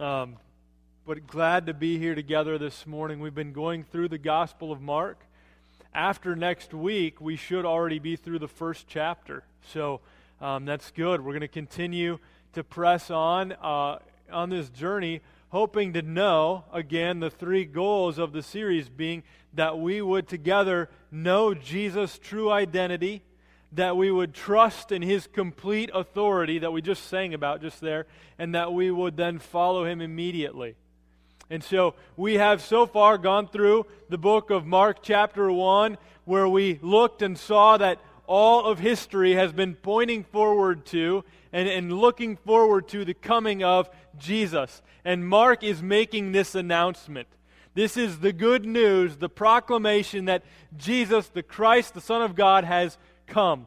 Um, but glad to be here together this morning. We've been going through the Gospel of Mark. After next week, we should already be through the first chapter. So um, that's good. We're going to continue to press on uh, on this journey, hoping to know, again, the three goals of the series being that we would together know Jesus' true identity that we would trust in his complete authority that we just sang about just there, and that we would then follow him immediately. And so we have so far gone through the book of Mark, chapter 1, where we looked and saw that all of history has been pointing forward to and, and looking forward to the coming of Jesus. And Mark is making this announcement. This is the good news, the proclamation that Jesus, the Christ, the Son of God, has come.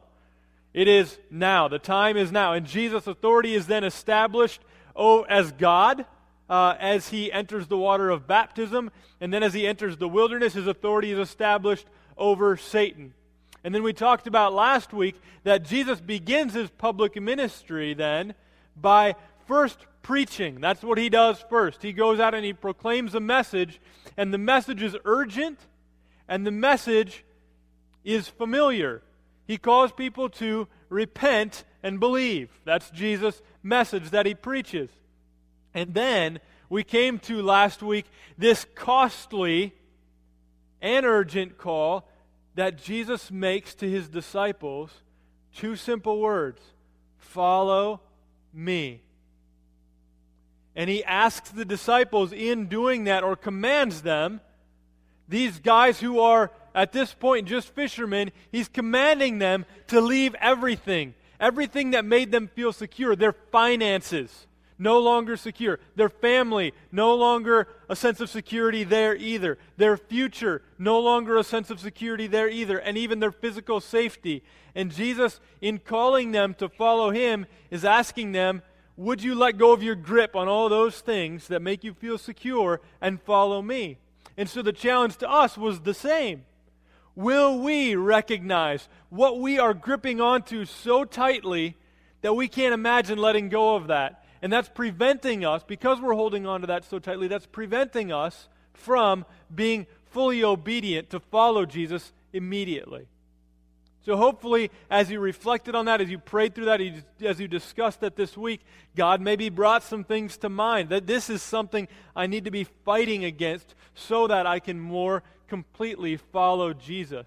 It is now. The time is now. And Jesus' authority is then established oh, as God uh, as he enters the water of baptism. And then as he enters the wilderness, his authority is established over Satan. And then we talked about last week that Jesus begins his public ministry then by first preaching. That's what he does first. He goes out and he proclaims a message, and the message is urgent, and the message is familiar. He calls people to repent and believe. That's Jesus' message that he preaches. And then we came to last week this costly and urgent call that Jesus makes to his disciples. Two simple words follow me. And he asks the disciples in doing that, or commands them, these guys who are at this point just fishermen, he's commanding them to leave everything. Everything that made them feel secure, their finances, no longer secure. Their family, no longer a sense of security there either. Their future, no longer a sense of security there either. And even their physical safety. And Jesus, in calling them to follow him, is asking them, Would you let go of your grip on all those things that make you feel secure and follow me? And so the challenge to us was the same. Will we recognize what we are gripping onto so tightly that we can't imagine letting go of that? And that's preventing us, because we're holding on to that so tightly, that's preventing us from being fully obedient to follow Jesus immediately. So, hopefully, as you reflected on that, as you prayed through that, as you discussed that this week, God maybe brought some things to mind that this is something I need to be fighting against so that I can more completely follow Jesus.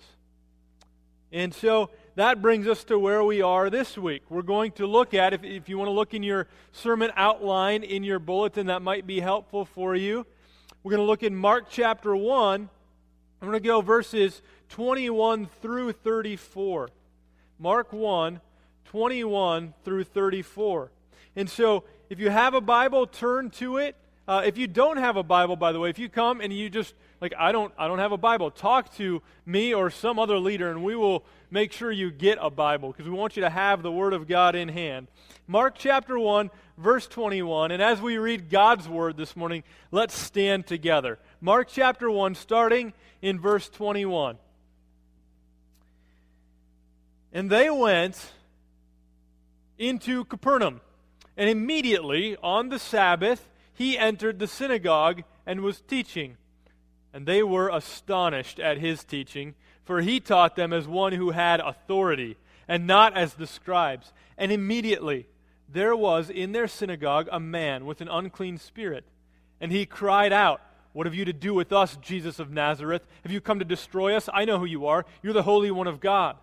And so that brings us to where we are this week. We're going to look at, if, if you want to look in your sermon outline in your bulletin, that might be helpful for you. We're going to look in Mark chapter 1. I'm going to go verses 21 through 34. Mark 1, 21 through 34. And so, if you have a Bible, turn to it. Uh, if you don't have a Bible, by the way, if you come and you just like I don't I don't have a Bible, talk to me or some other leader and we will make sure you get a Bible because we want you to have the word of God in hand. Mark chapter 1 verse 21 and as we read God's word this morning, let's stand together. Mark chapter 1 starting in verse 21. And they went into Capernaum. And immediately on the Sabbath he entered the synagogue and was teaching. And they were astonished at his teaching, for he taught them as one who had authority, and not as the scribes. And immediately there was in their synagogue a man with an unclean spirit. And he cried out, What have you to do with us, Jesus of Nazareth? Have you come to destroy us? I know who you are. You're the Holy One of God.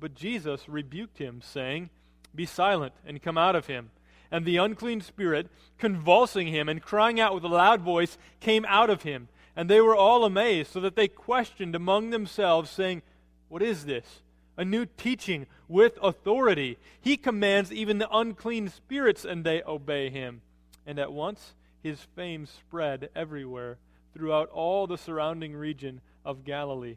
But Jesus rebuked him, saying, Be silent and come out of him. And the unclean spirit, convulsing him and crying out with a loud voice, came out of him. And they were all amazed, so that they questioned among themselves, saying, What is this? A new teaching with authority. He commands even the unclean spirits, and they obey him. And at once his fame spread everywhere throughout all the surrounding region of Galilee.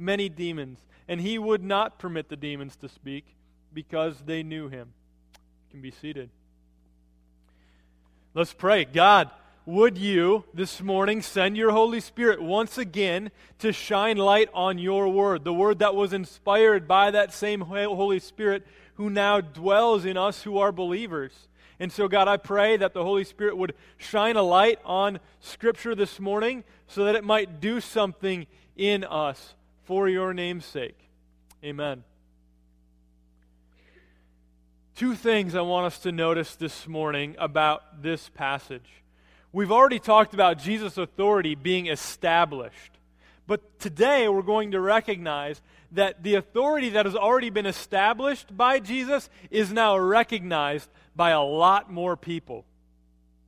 many demons. And he would not permit the demons to speak because they knew him. You can be seated. Let's pray. God, would you this morning send your Holy Spirit once again to shine light on your word, the word that was inspired by that same Holy Spirit who now dwells in us who are believers? And so, God, I pray that the Holy Spirit would shine a light on Scripture this morning so that it might do something in us for your name's sake. Amen. Two things I want us to notice this morning about this passage. We've already talked about Jesus' authority being established. But today we're going to recognize that the authority that has already been established by Jesus is now recognized by a lot more people.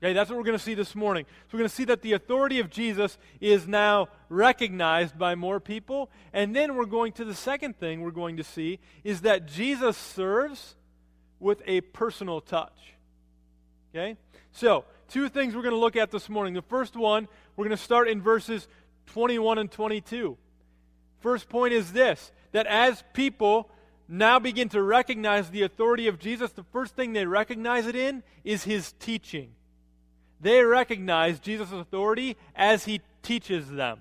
Okay, that's what we're going to see this morning. So we're going to see that the authority of Jesus is now recognized by more people. And then we're going to the second thing we're going to see is that Jesus serves with a personal touch. Okay? So, two things we're going to look at this morning. The first one, we're going to start in verses 21 and 22. First point is this that as people now begin to recognize the authority of Jesus, the first thing they recognize it in is his teaching. They recognize Jesus' authority as he teaches them.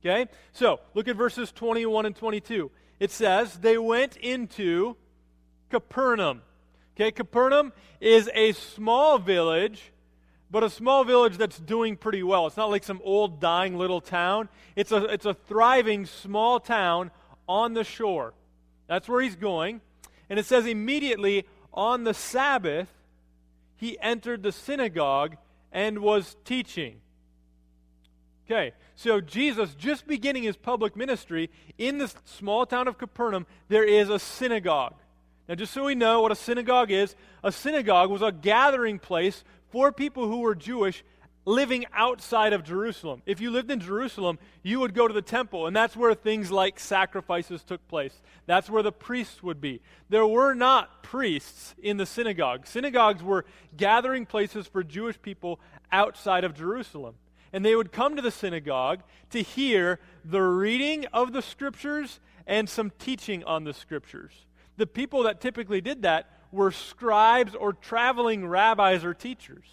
Okay? So, look at verses 21 and 22. It says, They went into Capernaum. Okay, Capernaum is a small village but a small village that's doing pretty well. It's not like some old dying little town. It's a, it's a thriving small town on the shore. That's where he's going. And it says immediately on the Sabbath, he entered the synagogue and was teaching. Okay, so Jesus, just beginning his public ministry in this small town of Capernaum, there is a synagogue. Now, just so we know what a synagogue is, a synagogue was a gathering place for people who were Jewish living outside of Jerusalem. If you lived in Jerusalem, you would go to the temple, and that's where things like sacrifices took place. That's where the priests would be. There were not priests in the synagogue. Synagogues were gathering places for Jewish people outside of Jerusalem. And they would come to the synagogue to hear the reading of the scriptures and some teaching on the scriptures. The people that typically did that were scribes or traveling rabbis or teachers.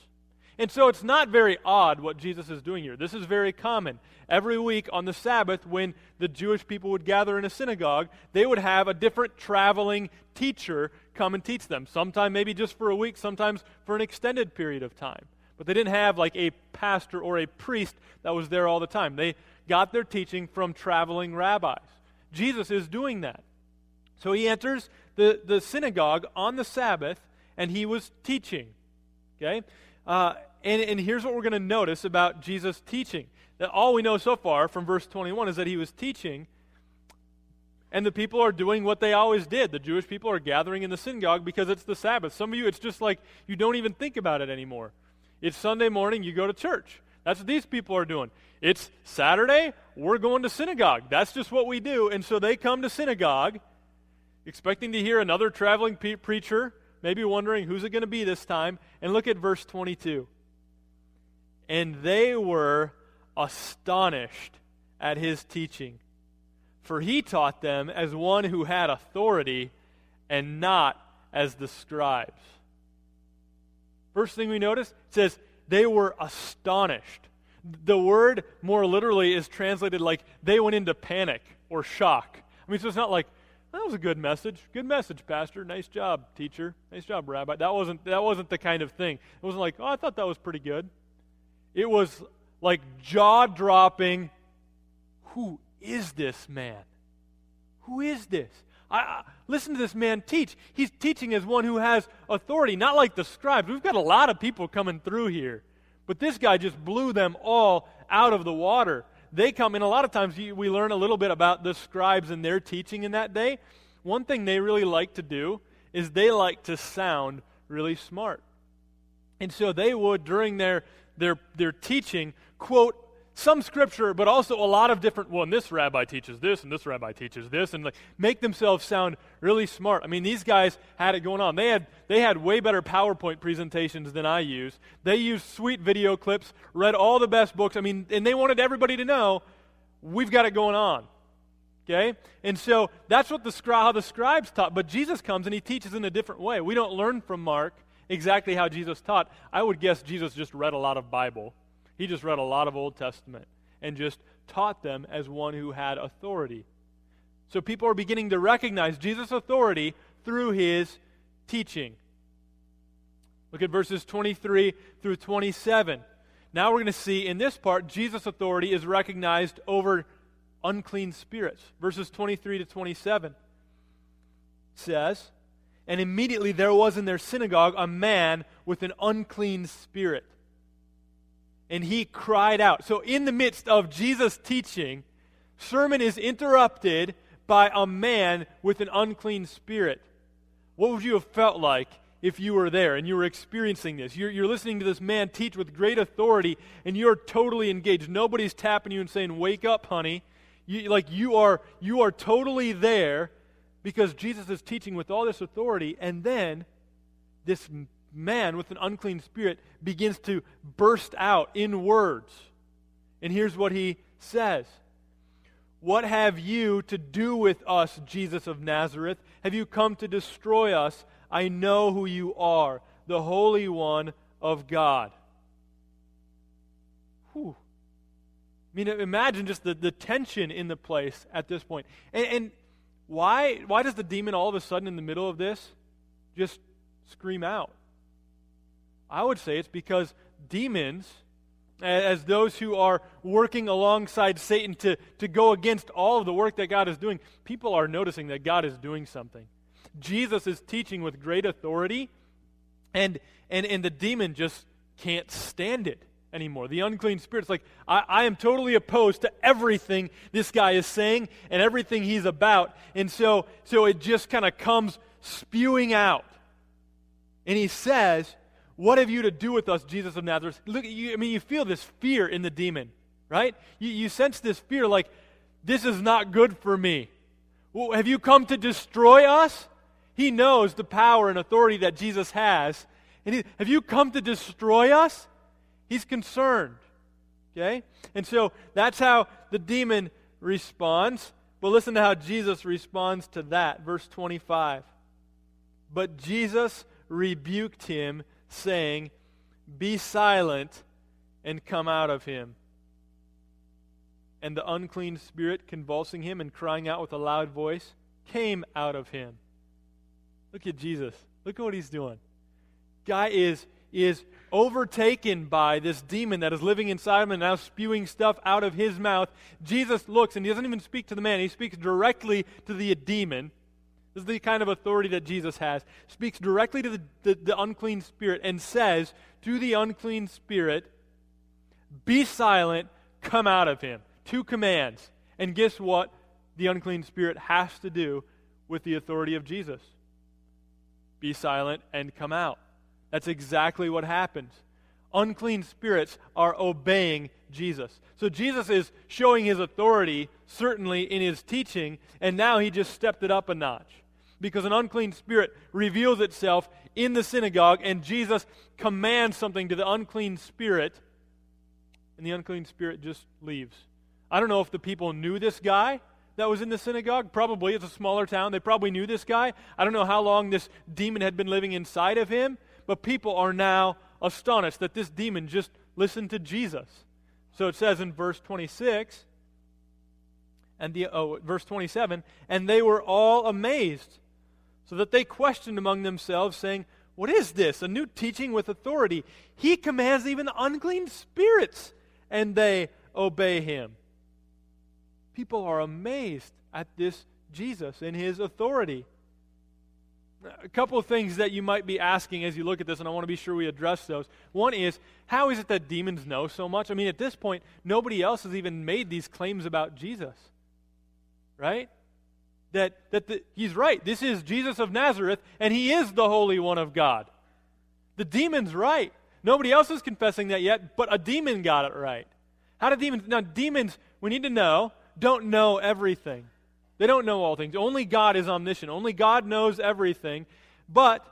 And so it's not very odd what Jesus is doing here. This is very common. Every week on the Sabbath, when the Jewish people would gather in a synagogue, they would have a different traveling teacher come and teach them. Sometimes maybe just for a week, sometimes for an extended period of time. But they didn't have like a pastor or a priest that was there all the time. They got their teaching from traveling rabbis. Jesus is doing that. So he enters the, the synagogue on the Sabbath and he was teaching. Okay? Uh, and, and here's what we're going to notice about Jesus' teaching. That all we know so far from verse 21 is that he was teaching, and the people are doing what they always did. The Jewish people are gathering in the synagogue because it's the Sabbath. Some of you, it's just like you don't even think about it anymore. It's Sunday morning, you go to church. That's what these people are doing. It's Saturday, we're going to synagogue. That's just what we do. And so they come to synagogue expecting to hear another traveling pe- preacher, maybe wondering who's it going to be this time. And look at verse 22. And they were astonished at his teaching, for he taught them as one who had authority and not as the scribes. First thing we notice it says they were astonished. The word more literally is translated like they went into panic or shock. I mean, so it's not like, that was a good message. Good message, Pastor. Nice job, teacher. Nice job, Rabbi. That wasn't, that wasn't the kind of thing. It wasn't like, oh, I thought that was pretty good. It was like jaw dropping. Who is this man? Who is this? I, I, listen to this man teach. He's teaching as one who has authority, not like the scribes. We've got a lot of people coming through here, but this guy just blew them all out of the water they come, and a lot of times we learn a little bit about the scribes and their teaching in that day. One thing they really like to do is they like to sound really smart. And so they would, during their, their, their teaching, quote some scripture, but also a lot of different. Well, and this rabbi teaches this, and this rabbi teaches this, and like make themselves sound really smart. I mean, these guys had it going on. They had they had way better PowerPoint presentations than I use. They used sweet video clips, read all the best books. I mean, and they wanted everybody to know we've got it going on. Okay, and so that's what the how the scribes taught. But Jesus comes and he teaches in a different way. We don't learn from Mark exactly how Jesus taught. I would guess Jesus just read a lot of Bible he just read a lot of Old Testament and just taught them as one who had authority. So people are beginning to recognize Jesus' authority through his teaching. Look at verses 23 through 27. Now we're going to see in this part, Jesus' authority is recognized over unclean spirits. Verses 23 to 27 says, And immediately there was in their synagogue a man with an unclean spirit and he cried out. So, in the midst of Jesus' teaching, sermon is interrupted by a man with an unclean spirit. What would you have felt like if you were there and you were experiencing this? You're, you're listening to this man teach with great authority, and you're totally engaged. Nobody's tapping you and saying, "Wake up, honey." You, like you are, you are totally there because Jesus is teaching with all this authority, and then this man with an unclean spirit begins to burst out in words. And here's what he says What have you to do with us, Jesus of Nazareth? Have you come to destroy us? I know who you are, the Holy One of God. Whew. I mean, imagine just the, the tension in the place at this point. And, and why, why does the demon all of a sudden in the middle of this just scream out? I would say it's because demons, as those who are working alongside Satan to, to go against all of the work that God is doing, people are noticing that God is doing something. Jesus is teaching with great authority, and, and, and the demon just can't stand it anymore. The unclean spirit's like, I, I am totally opposed to everything this guy is saying and everything he's about. And so, so it just kind of comes spewing out. And he says, what have you to do with us, Jesus of Nazareth? Look, you, I mean, you feel this fear in the demon, right? You, you sense this fear like, this is not good for me. Well, have you come to destroy us? He knows the power and authority that Jesus has. And he, have you come to destroy us? He's concerned. Okay? And so that's how the demon responds. But listen to how Jesus responds to that. Verse 25. But Jesus rebuked him saying, Be silent and come out of him. And the unclean spirit, convulsing him and crying out with a loud voice, came out of him. Look at Jesus. Look at what he's doing. Guy is, is overtaken by this demon that is living inside him and now spewing stuff out of his mouth. Jesus looks and he doesn't even speak to the man, he speaks directly to the demon this is the kind of authority that Jesus has. Speaks directly to the, the, the, unclean spirit and says to the unclean spirit, Be silent, come out of him. Two commands. And guess what the unclean spirit has to do with the authority of Jesus? Be silent and come out. That's exactly what happens. Unclean spirits are obeying Jesus. So Jesus is showing his authority, certainly in his teaching, and now he just stepped it up a notch because an unclean spirit reveals itself in the synagogue, and Jesus commands something to the unclean spirit, and the unclean spirit just leaves. I don't know if the people knew this guy that was in the synagogue. Probably. It's a smaller town. They probably knew this guy. I don't know how long this demon had been living inside of him, but people are now astonished that this demon just listened to Jesus. So it says in verse 26, and the oh, verse 27, and they were all amazed so that they questioned among themselves, saying, What is this? A new teaching with authority. He commands even unclean spirits, and they obey him. People are amazed at this Jesus and his authority. A couple of things that you might be asking as you look at this, and I want to be sure we address those. One is, how is it that demons know so much? I mean, at this point, nobody else has even made these claims about Jesus. Right? That, that the, he's right. This is Jesus of Nazareth, and he is the Holy One of God. The demon's right. Nobody else is confessing that yet, but a demon got it right. How do demons? Now, demons, we need to know, don't know everything. They don't know all things. Only God is omniscient. Only God knows everything. But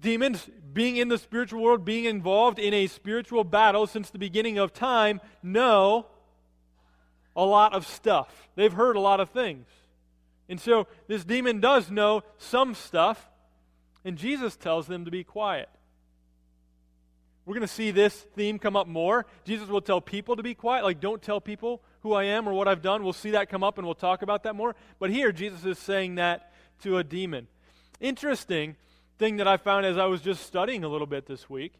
demons, being in the spiritual world, being involved in a spiritual battle since the beginning of time, know a lot of stuff. They've heard a lot of things. And so this demon does know some stuff, and Jesus tells them to be quiet. We're going to see this theme come up more. Jesus will tell people to be quiet, like, don't tell people who I am or what I've done. We'll see that come up and we'll talk about that more. But here, Jesus is saying that to a demon. Interesting thing that I found as I was just studying a little bit this week.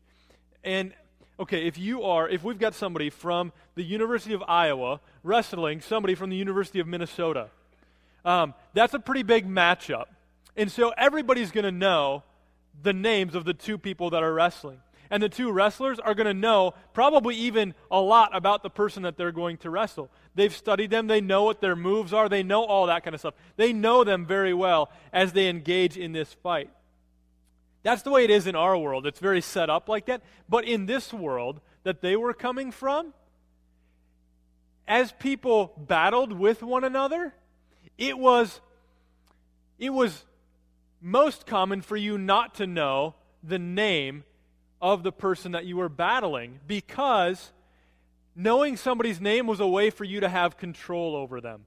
And okay, if you are, if we've got somebody from the University of Iowa wrestling somebody from the University of Minnesota, um, that's a pretty big matchup. And so everybody's going to know the names of the two people that are wrestling. And the two wrestlers are going to know probably even a lot about the person that they're going to wrestle. They've studied them, they know what their moves are, they know all that kind of stuff. They know them very well as they engage in this fight. That's the way it is in our world. It's very set up like that. But in this world that they were coming from, as people battled with one another, it was it was most common for you not to know the name of the person that you were battling because knowing somebody's name was a way for you to have control over them.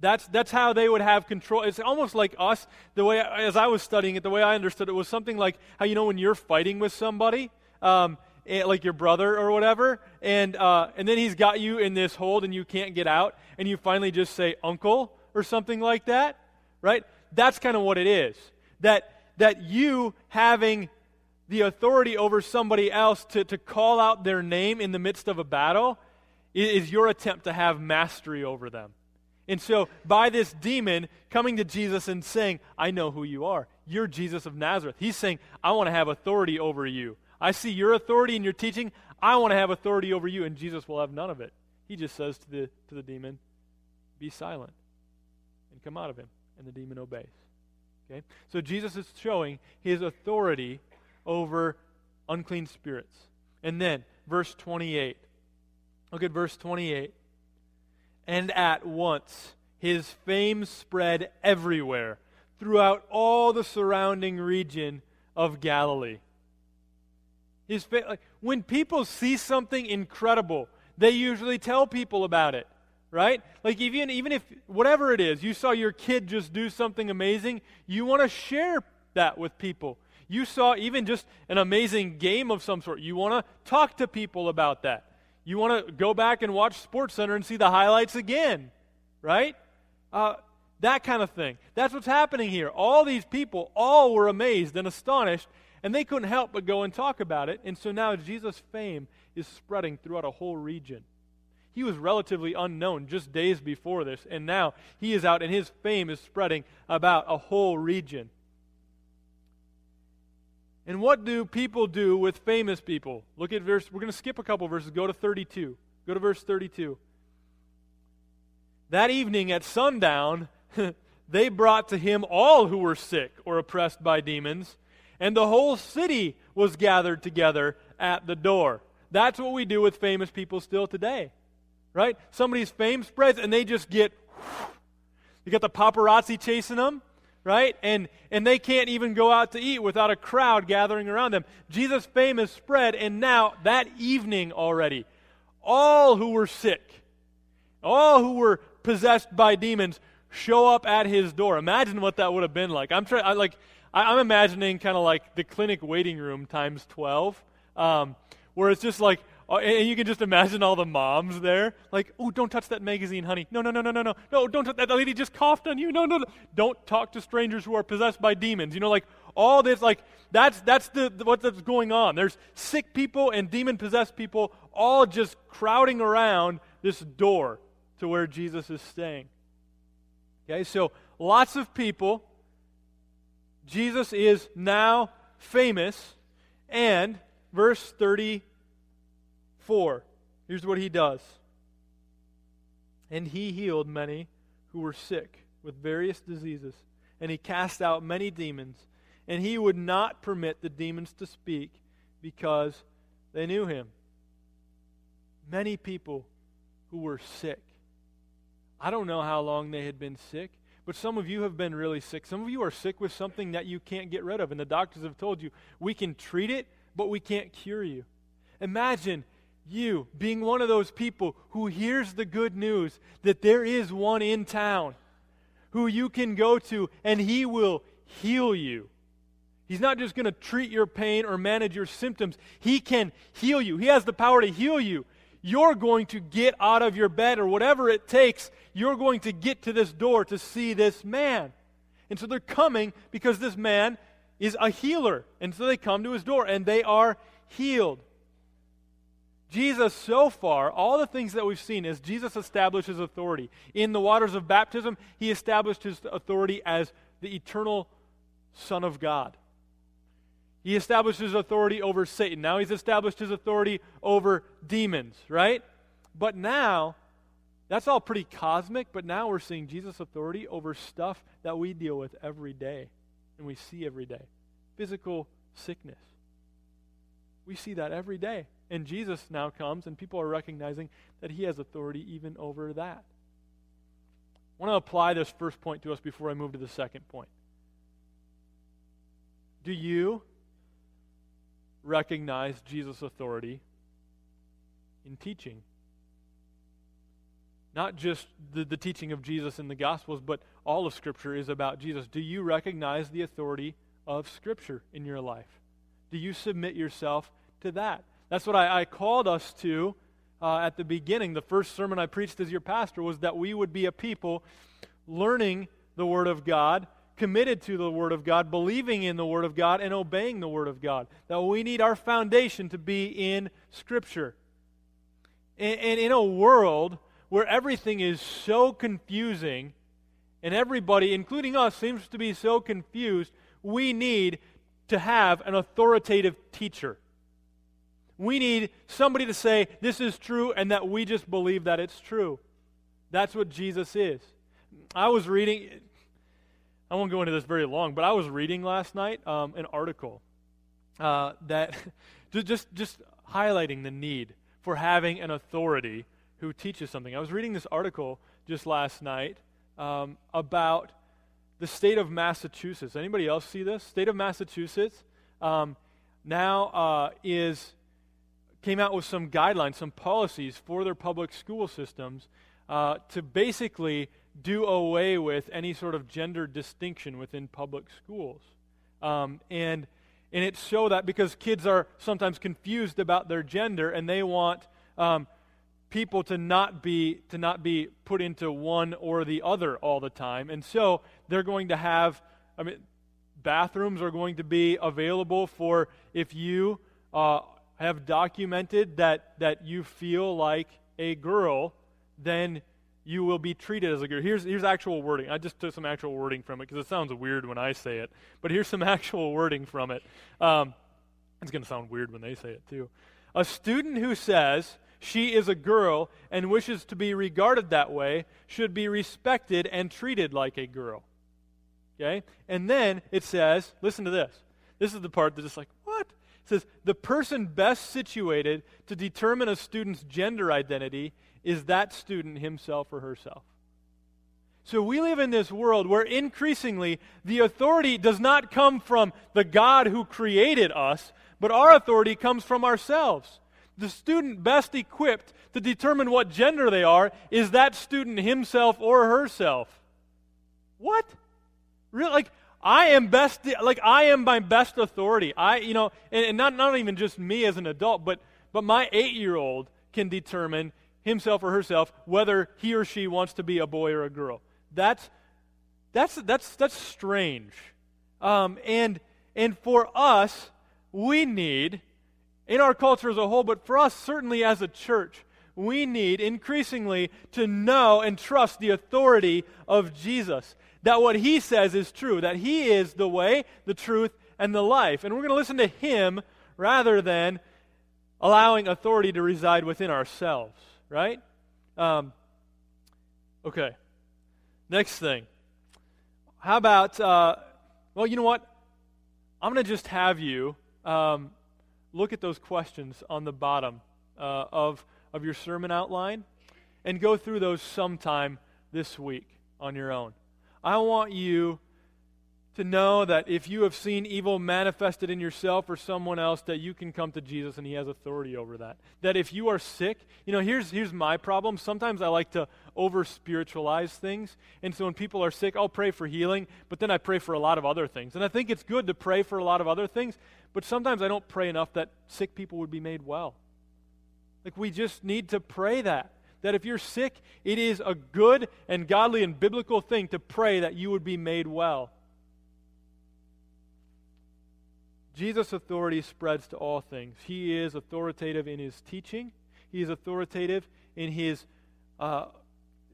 That's, that's how they would have control. It's almost like us, the way, as I was studying it, the way I understood it was something like how, you know, when you're fighting with somebody, um, eh, like your brother or whatever, and, uh, and then he's got you in this hold and you can't get out, and you finally just say, uncle, or something like that, right? That's kind of what it is. That, that you having the authority over somebody else to, to call out their name in the midst of a battle is, is your attempt to have mastery over them. And so, by this demon coming to Jesus and saying, I know who you are. You're Jesus of Nazareth. He's saying, I want to have authority over you. I see your authority in your teaching. I want to have authority over you. And Jesus will have none of it. He just says to the, to the demon, Be silent come out of him. And the demon obeys. Okay? So, Jesus is showing his authority over unclean spirits. And then, verse 28. Look at verse 28. And at once his fame spread everywhere, throughout all the surrounding region of Galilee. His fa- like, when people see something incredible, they usually tell people about it, right? Like even even if whatever it is, you saw your kid just do something amazing, you want to share that with people you saw even just an amazing game of some sort. You want to talk to people about that. You want to go back and watch Sports Center and see the highlights again, right? Uh, that kind of thing. That's what's happening here. All these people, all were amazed and astonished, and they couldn't help but go and talk about it. And so now Jesus' fame is spreading throughout a whole region. He was relatively unknown just days before this, and now he is out, and his fame is spreading about a whole region. And what do people do with famous people? Look at verse, we're going to skip a couple verses. Go to 32. Go to verse 32. That evening at sundown, they brought to him all who were sick or oppressed by demons, and the whole city was gathered together at the door. That's what we do with famous people still today, right? Somebody's fame spreads, and they just get. You got the paparazzi chasing them right? And, and they can't even go out to eat without a crowd gathering around them. Jesus' fame is spread, and now, that evening already, all who were sick, all who were possessed by demons, show up at his door. Imagine what that would have been like. I'm trying, like, I, am imagining kind of like the clinic waiting room times 12, um, where it's just like, Oh, and you can just imagine all the moms there, like, oh, don't touch that magazine, honey. No, no, no, no, no, no. No, don't touch that. The lady just coughed on you. No, no, no. Don't talk to strangers who are possessed by demons. You know, like all this, like that's that's the, the what's going on. There's sick people and demon possessed people all just crowding around this door to where Jesus is staying. Okay, so lots of people. Jesus is now famous, and verse 30 4. Here's what he does. And he healed many who were sick with various diseases, and he cast out many demons, and he would not permit the demons to speak because they knew him. Many people who were sick. I don't know how long they had been sick, but some of you have been really sick. Some of you are sick with something that you can't get rid of, and the doctors have told you, we can treat it, but we can't cure you. Imagine you being one of those people who hears the good news that there is one in town who you can go to and he will heal you. He's not just going to treat your pain or manage your symptoms, he can heal you. He has the power to heal you. You're going to get out of your bed or whatever it takes. You're going to get to this door to see this man. And so they're coming because this man is a healer. And so they come to his door and they are healed. Jesus, so far, all the things that we've seen is Jesus establishes authority. In the waters of baptism, he established his authority as the eternal Son of God. He established his authority over Satan. Now he's established his authority over demons, right? But now, that's all pretty cosmic, but now we're seeing Jesus' authority over stuff that we deal with every day and we see every day physical sickness. We see that every day. And Jesus now comes, and people are recognizing that he has authority even over that. I want to apply this first point to us before I move to the second point. Do you recognize Jesus' authority in teaching? Not just the, the teaching of Jesus in the Gospels, but all of Scripture is about Jesus. Do you recognize the authority of Scripture in your life? Do you submit yourself to that? That's what I, I called us to uh, at the beginning. The first sermon I preached as your pastor was that we would be a people learning the Word of God, committed to the Word of God, believing in the Word of God, and obeying the Word of God. That we need our foundation to be in Scripture. And, and in a world where everything is so confusing, and everybody, including us, seems to be so confused, we need to have an authoritative teacher. We need somebody to say, this is true, and that we just believe that it's true. That's what Jesus is. I was reading, I won't go into this very long, but I was reading last night um, an article uh, that just, just highlighting the need for having an authority who teaches something. I was reading this article just last night um, about the state of Massachusetts. Anybody else see this? State of Massachusetts um, now uh, is came out with some guidelines, some policies for their public school systems uh, to basically do away with any sort of gender distinction within public schools. Um, and, and it so that because kids are sometimes confused about their gender and they want um, people to not be to not be put into one or the other all the time and so they're going to have i mean bathrooms are going to be available for if you uh, have documented that, that you feel like a girl, then you will be treated as a girl. Here's, here's actual wording. I just took some actual wording from it because it sounds weird when I say it. But here's some actual wording from it. Um, it's going to sound weird when they say it too. A student who says she is a girl and wishes to be regarded that way should be respected and treated like a girl. Okay? And then it says, listen to this. This is the part that's just like, what? It says, the person best situated to determine a student's gender identity is that student himself or herself. So we live in this world where increasingly the authority does not come from the God who created us, but our authority comes from ourselves. The student best equipped to determine what gender they are is that student himself or herself. What? Really? Like, I am best, like I am my best authority. I, you know, and, and not, not even just me as an adult, but, but my eight year old can determine himself or herself whether he or she wants to be a boy or a girl. That's, that's, that's, that's strange. Um, and, and for us, we need, in our culture as a whole, but for us certainly as a church, we need increasingly to know and trust the authority of Jesus that what he says is true, that he is the way, the truth, and the life. And we're going to listen to him rather than allowing authority to reside within ourselves, right? Um, okay. Next thing. How about, uh, well, you know what? I'm going to just have you um, look at those questions on the bottom uh, of, of your sermon outline. and go through those sometime this week on your own. I want you to know that if you have seen evil manifested in yourself or someone else, that you can come to Jesus and He has authority over that. That if you are sick, you know, here's, here's my problem. Sometimes I like to over spiritualize things. And so when people are sick, I'll pray for healing, but then I pray for a lot of other things. And I think it's good to pray for a lot of other things, but sometimes I don't pray enough that sick people would be made well. Like, we just need to pray that. That if you're sick, it is a good and godly and biblical thing to pray that you would be made well. Jesus' authority spreads to all things. He is authoritative in his teaching, he is authoritative in his. Uh,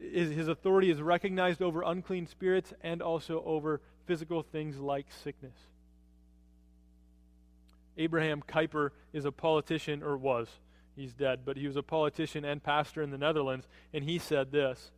his, his authority is recognized over unclean spirits and also over physical things like sickness. Abraham Kuyper is a politician, or was. He's dead, but he was a politician and pastor in the Netherlands, and he said this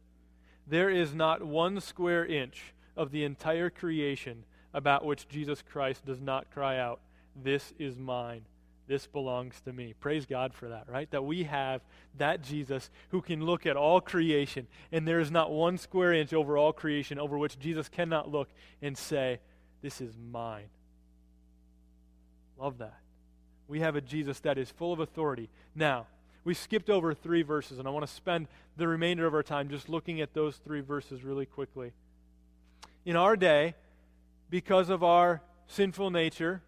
There is not one square inch of the entire creation about which Jesus Christ does not cry out, this is mine. This belongs to me. Praise God for that, right? That we have that Jesus who can look at all creation, and there is not one square inch over all creation over which Jesus cannot look and say, This is mine. Love that. We have a Jesus that is full of authority. Now, we skipped over three verses, and I want to spend the remainder of our time just looking at those three verses really quickly. In our day, because of our sinful nature,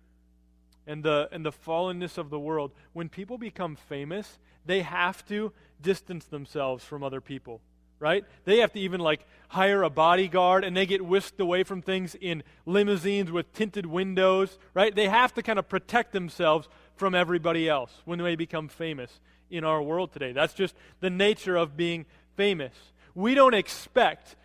and the, and the fallenness of the world, when people become famous, they have to distance themselves from other people, right? They have to even like hire a bodyguard and they get whisked away from things in limousines with tinted windows, right? They have to kind of protect themselves from everybody else when they become famous in our world today. That's just the nature of being famous. We don't expect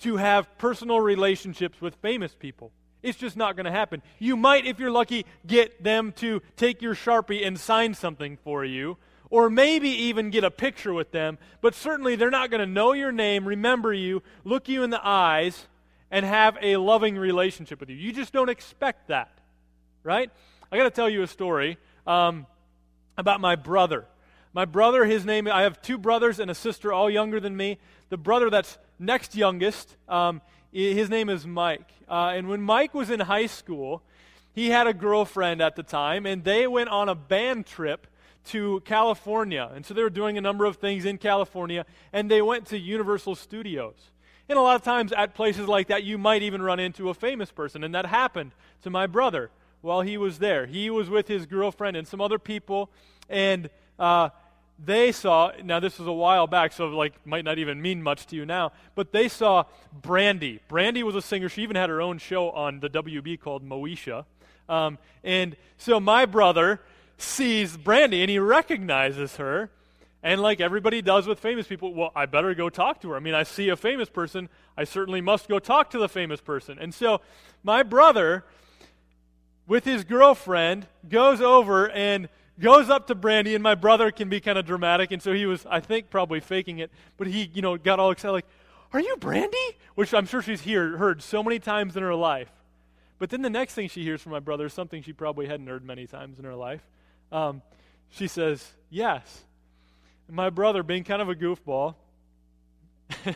to have personal relationships with famous people. It's just not going to happen. You might, if you're lucky, get them to take your Sharpie and sign something for you, or maybe even get a picture with them, but certainly they're not going to know your name, remember you, look you in the eyes, and have a loving relationship with you. You just don't expect that, right? I got to tell you a story um, about my brother. My brother, his name, I have two brothers and a sister, all younger than me. The brother that's next youngest, um, his name is Mike. Uh, and when Mike was in high school, he had a girlfriend at the time, and they went on a band trip to California. And so they were doing a number of things in California, and they went to Universal Studios. And a lot of times at places like that, you might even run into a famous person, and that happened to my brother while he was there. He was with his girlfriend and some other people, and uh, they saw, now this was a while back, so like might not even mean much to you now, but they saw Brandy. Brandy was a singer. She even had her own show on the WB called Moesha. Um, and so my brother sees Brandy and he recognizes her. And like everybody does with famous people, well, I better go talk to her. I mean, I see a famous person, I certainly must go talk to the famous person. And so my brother, with his girlfriend, goes over and goes up to Brandy, and my brother can be kind of dramatic, and so he was, I think, probably faking it, but he, you know, got all excited, like, Are you Brandy? Which I'm sure she's hear, heard so many times in her life. But then the next thing she hears from my brother is something she probably hadn't heard many times in her life. Um, she says, Yes. And my brother, being kind of a goofball,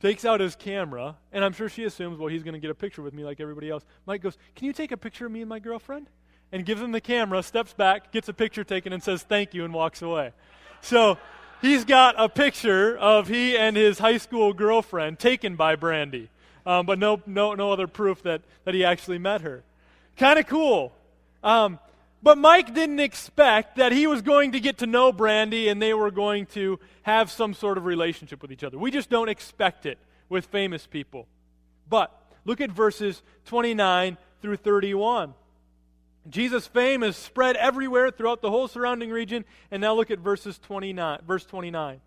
takes out his camera, and I'm sure she assumes, well, he's going to get a picture with me like everybody else. Mike goes, Can you take a picture of me and my girlfriend? And gives him the camera, steps back, gets a picture taken, and says thank you and walks away. So he's got a picture of he and his high school girlfriend taken by Brandy, um, but no, no, no other proof that, that he actually met her. Kind of cool. Um, but Mike didn't expect that he was going to get to know Brandy and they were going to have some sort of relationship with each other. We just don't expect it with famous people. But look at verses 29 through 31. Jesus' fame is spread everywhere throughout the whole surrounding region. And now look at verses 29, verse 29.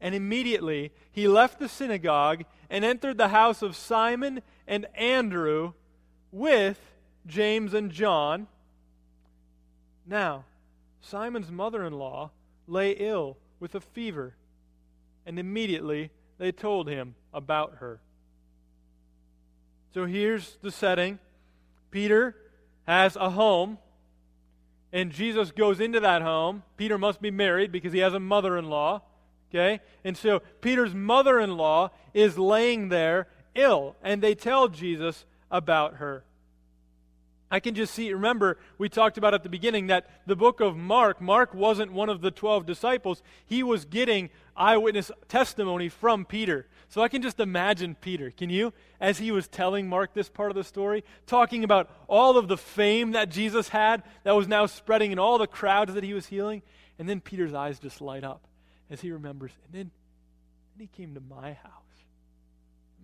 And immediately he left the synagogue and entered the house of Simon and Andrew with James and John. Now, Simon's mother in law lay ill with a fever, and immediately they told him about her. So here's the setting Peter has a home, and Jesus goes into that home. Peter must be married because he has a mother in law. Okay? And so Peter's mother in law is laying there ill, and they tell Jesus about her. I can just see, remember, we talked about at the beginning that the book of Mark, Mark wasn't one of the 12 disciples. He was getting eyewitness testimony from Peter. So I can just imagine Peter, can you? As he was telling Mark this part of the story, talking about all of the fame that Jesus had that was now spreading in all the crowds that he was healing. And then Peter's eyes just light up as he remembers. And then, then he came to my house.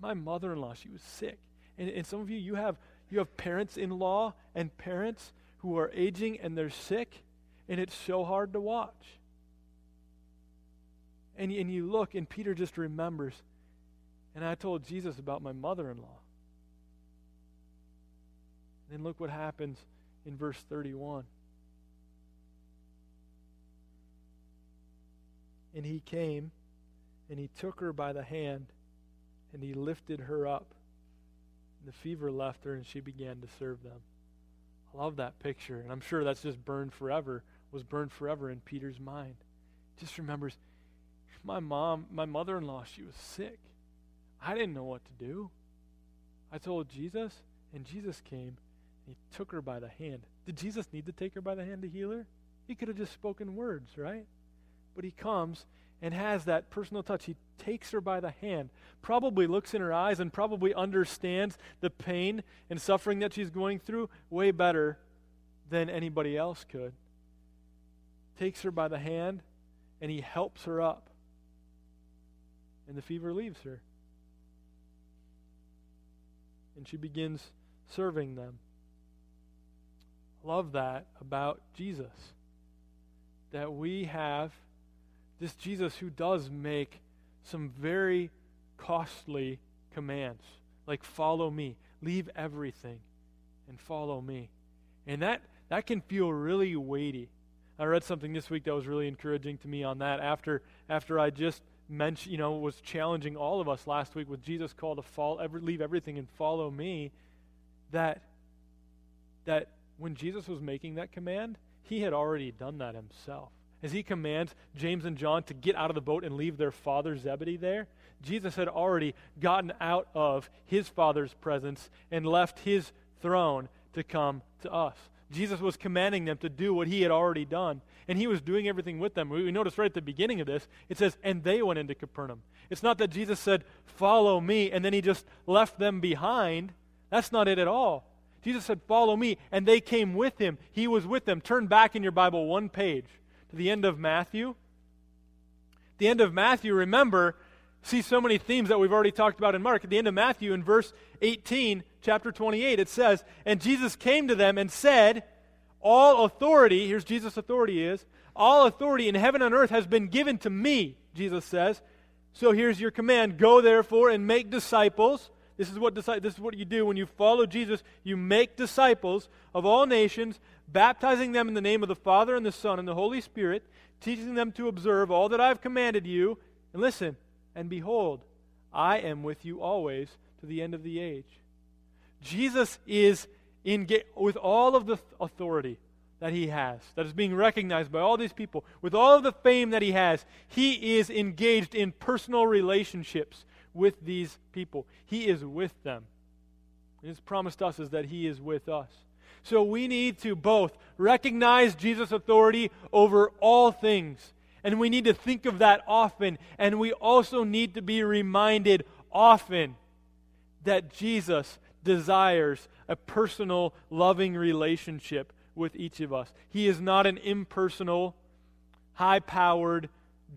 My mother in law, she was sick. And, and some of you, you have you have parents in law and parents who are aging and they're sick, and it's so hard to watch. And, and you look, and Peter just remembers, and I told Jesus about my mother in law. Then look what happens in verse 31. And he came, and he took her by the hand, and he lifted her up the fever left her and she began to serve them. I love that picture. And I'm sure that's just burned forever, was burned forever in Peter's mind. Just remembers my mom, my mother in law, she was sick. I didn't know what to do. I told Jesus, and Jesus came and he took her by the hand. Did Jesus need to take her by the hand to heal her? He could have just spoken words, right? But he comes and has that personal touch. He takes her by the hand, probably looks in her eyes, and probably understands the pain and suffering that she's going through way better than anybody else could. Takes her by the hand, and he helps her up. And the fever leaves her. And she begins serving them. Love that about Jesus. That we have this Jesus who does make some very costly commands, like follow me, leave everything, and follow me. And that, that can feel really weighty. I read something this week that was really encouraging to me on that after, after I just mentioned, you know, was challenging all of us last week with Jesus' call to fall, ever, leave everything and follow me, that, that when Jesus was making that command, he had already done that himself as he commands James and John to get out of the boat and leave their father Zebedee there, Jesus had already gotten out of his father's presence and left his throne to come to us. Jesus was commanding them to do what he had already done, and he was doing everything with them. We, notice right at the beginning of this, it says, and they went into Capernaum. It's not that Jesus said, follow me, and then he just left them behind. That's not it at all. Jesus said, follow me, and they came with him. He was with them. Turn back in your Bible one page to the end of Matthew. The end of Matthew, remember, see so many themes that we've already talked about in Mark. At the end of Matthew, in verse 18, chapter 28, it says, And Jesus came to them and said, All authority, here's Jesus' authority is, all authority in heaven and earth has been given to me, Jesus says. So here's your command Go therefore and make disciples. This is what this is what you do when you follow Jesus. You make disciples of all nations, baptizing them in the name of the Father and the Son and the Holy Spirit, teaching them to observe all that I have commanded you. And listen, and behold, I am with you always to the end of the age. Jesus is in with all of the authority that he has, that is being recognized by all these people, with all of the fame that he has, he is engaged in personal relationships with these people. He is with them. His promised us is that he is with us. So we need to both recognize Jesus' authority over all things, and we need to think of that often, and we also need to be reminded often that Jesus desires a personal, loving relationship with each of us. He is not an impersonal, high powered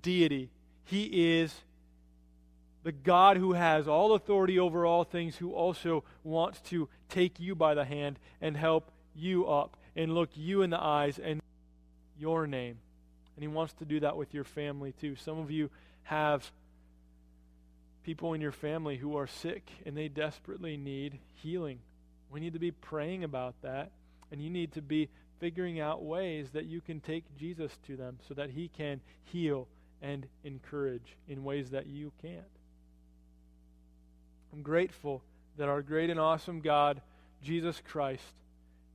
deity. He is the God who has all authority over all things, who also wants to take you by the hand and help you up and look you in the eyes and your name. And He wants to do that with your family too. Some of you have people in your family who are sick and they desperately need healing. We need to be praying about that, and you need to be figuring out ways that you can take Jesus to them so that He can heal and encourage in ways that you can't. I'm grateful that our great and awesome God, Jesus Christ,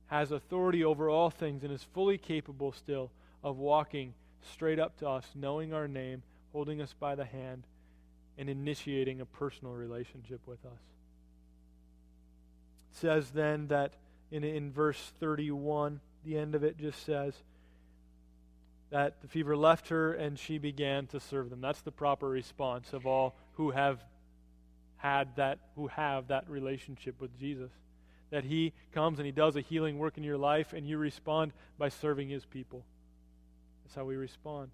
has authority over all things and is fully capable still of walking straight up to us, knowing our name, holding us by the hand, and initiating a personal relationship with us. It says then that in, in verse 31, the end of it just says that the fever left her and she began to serve them. That's the proper response of all who have had that, who have that relationship with Jesus. That He comes and He does a healing work in your life and you respond by serving His people. That's how we respond.